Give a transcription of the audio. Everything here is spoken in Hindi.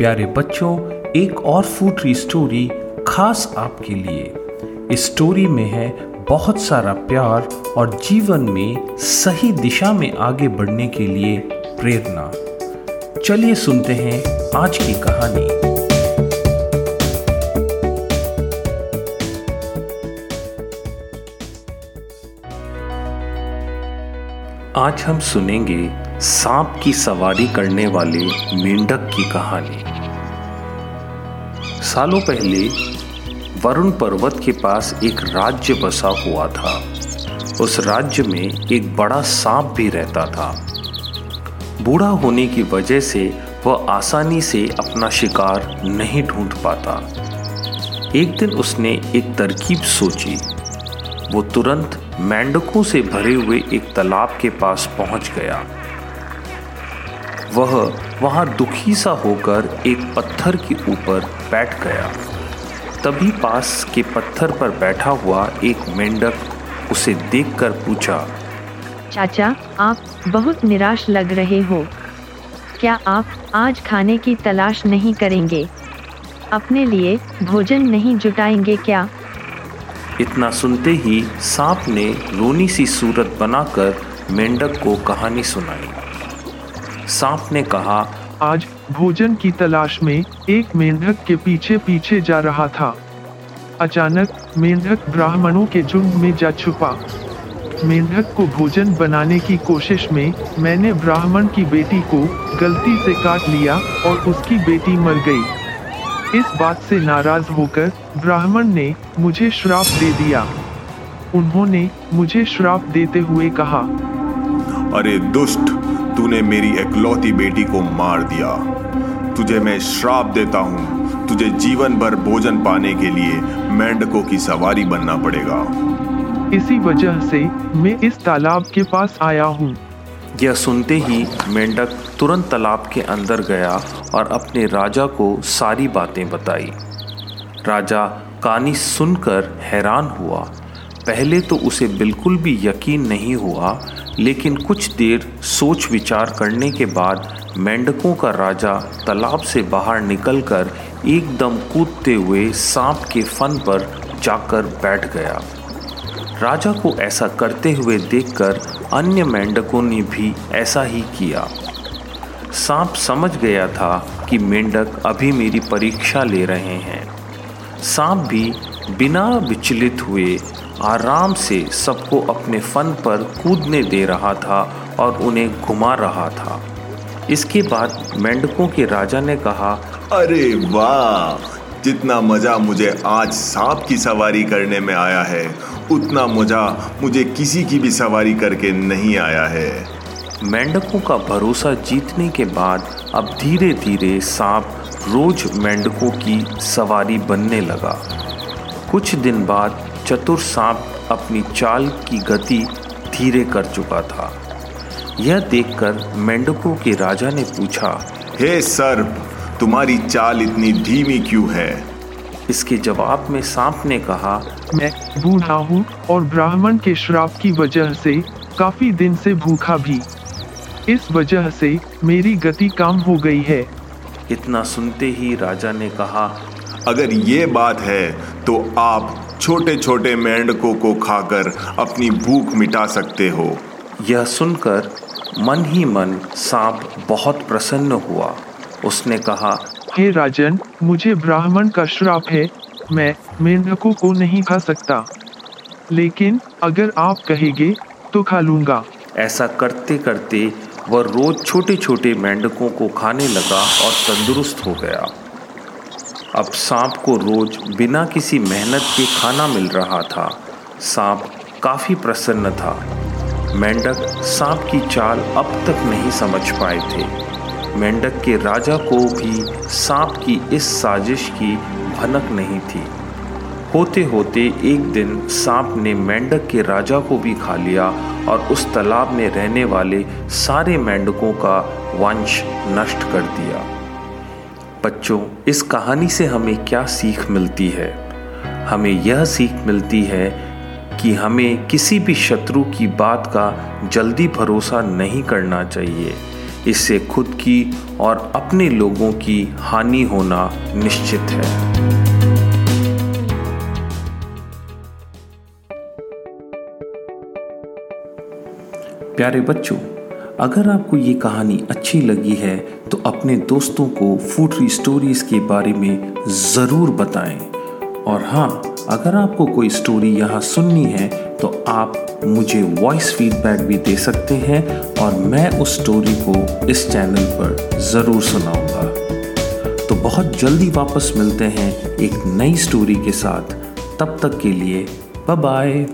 प्यारे बच्चों, एक और फूटरी स्टोरी खास आपके लिए। इस स्टोरी में है बहुत सारा प्यार और जीवन में सही दिशा में आगे बढ़ने के लिए प्रेरणा। चलिए सुनते हैं आज की कहानी। आज हम सुनेंगे सांप की सवारी करने वाले मेंढक की कहानी। सालों पहले वरुण पर्वत के पास एक राज्य बसा हुआ था। उस राज्य में एक बड़ा सांप भी रहता था। बूढ़ा होने की वजह से वह आसानी से अपना शिकार नहीं ढूंढ पाता। एक दिन उसने एक तरकीब सोची। वो तुरंत मेंढकों से भरे हुए एक तालाब के पास पहुँच गया। वह वहाँ दुखी सा होकर एक पत्थर के ऊपर बैठ गया। तभी पास के पत्थर पर बैठा हुआ एक मेंढक उसे देखकर पूछा चाचा आप बहुत निराश लग रहे हो। क्या आप आज खाने की तलाश नहीं करेंगे? अपने लिए भोजन नहीं जुटाएँगे क्या? इतना सुनते ही सांप ने रोनी सी सूरत बनाकर मेंढक को कहानी सुनाई। सांप ने कहा, आज भोजन की तलाश में एक मेंढक के पीछे पीछे जा रहा था। अचानक मेंढक ब्राह्मणों के झुंड में जा छुपा। मेंढक को भोजन बनाने की कोशिश में मैंने ब्राह्मण की बेटी को गलती से काट लिया और उसकी बेटी मर गई। इस बात से नाराज़ होकर ब्राह्मण ने मुझे श्राप दे दिया। उन्होंने मुझे श्राप देते हुए कहा अरे दुष्ट तूने मेरी एकलौती बेटी को मार दिया। तुझे मैं श्राप देता हूँ। तुझे जीवन भर भोजन पाने के लिए मेंढकों की सवारी बनना पड़ेगा। इसी वजह से मैं इस तालाब के पास आया हूँ। यह सुनते ही मेंढक तुरंत तालाब के अंदर गया और अपने राजा को सारी बातें बताई। राजा कहानी सुनकर हैरान हुआ। पहले तो उसे बिल्कुल भी यकीन नहीं हुआ लेकिन कुछ देर सोच विचार करने के बाद मेंढकों का राजा तालाब से बाहर निकलकर एकदम कूदते हुए सांप के फन पर जाकर बैठ गया। राजा को ऐसा करते हुए देखकर अन्य मेंढकों ने भी ऐसा ही किया। सांप समझ गया था कि मेंढक अभी मेरी परीक्षा ले रहे हैं। सांप भी बिना विचलित हुए आराम से सबको अपने फन पर कूदने दे रहा था और उन्हें घुमा रहा था। इसके बाद मेंढकों के राजा ने कहा अरे वाह जितना मज़ा मुझे आज सांप की सवारी करने में आया है उतना मज़ा मुझे किसी की भी सवारी करके नहीं आया है। मेंढकों का भरोसा जीतने के बाद अब धीरे धीरे सांप रोज मेंढकों की सवारी बनने लगा। कुछ दिन बाद चतुर सांप अपनी चाल की गति धीरे कर चुका था। यह देखकर मेंढकों के राजा ने पूछा हे सर्प तुम्हारी चाल इतनी धीमी क्यों है? इसके जवाब में सांप ने कहा मैं बूढ़ा हूँ और ब्राह्मण के श्राप की वजह से काफ़ी दिन से भूखा भी। इस वजह से मेरी गति कम हो गई है। इतना सुनते ही राजा ने कहा अगर ये बात है तो आप छोटे छोटे मेंढकों को खाकर अपनी भूख मिटा सकते हो। यह सुनकर मन ही मन सांप बहुत प्रसन्न हुआ। उसने कहा हे राजन मुझे ब्राह्मण का श्राप है। मैं मेंढकों को नहीं खा सकता। लेकिन अगर आप कहेंगे तो खा लूँगा। ऐसा करते करते वह रोज छोटे छोटे मेंढकों को खाने लगा और तंदुरुस्त हो गया। अब सांप को रोज बिना किसी मेहनत के खाना मिल रहा था। सांप काफ़ी प्रसन्न था। मेंढक सांप की चाल अब तक नहीं समझ पाए थे। मेंढक के राजा को भी सांप की इस साजिश की भनक नहीं थी। होते होते एक दिन सांप ने मेंढक के राजा को भी खा लिया और उस तालाब में रहने वाले सारे मेंढकों का वंश नष्ट कर दिया। बच्चों, इस कहानी से हमें क्या सीख मिलती है? हमें यह सीख मिलती है कि हमें किसी भी शत्रु की बात का जल्दी भरोसा नहीं करना चाहिए। इससे खुद की और अपने लोगों की हानि होना निश्चित है। प्यारे बच्चों अगर आपको ये कहानी अच्छी लगी है तो अपने दोस्तों को फूटरी स्टोरीज के बारे में ज़रूर बताएँ। और हाँ अगर आपको कोई स्टोरी यहाँ सुननी है तो आप मुझे वॉइस फीडबैक भी दे सकते हैं और मैं उस स्टोरी को इस चैनल पर ज़रूर सुनाऊँगा। तो बहुत जल्दी वापस मिलते हैं एक नई स्टोरी के साथ। तब तक के लिए बाय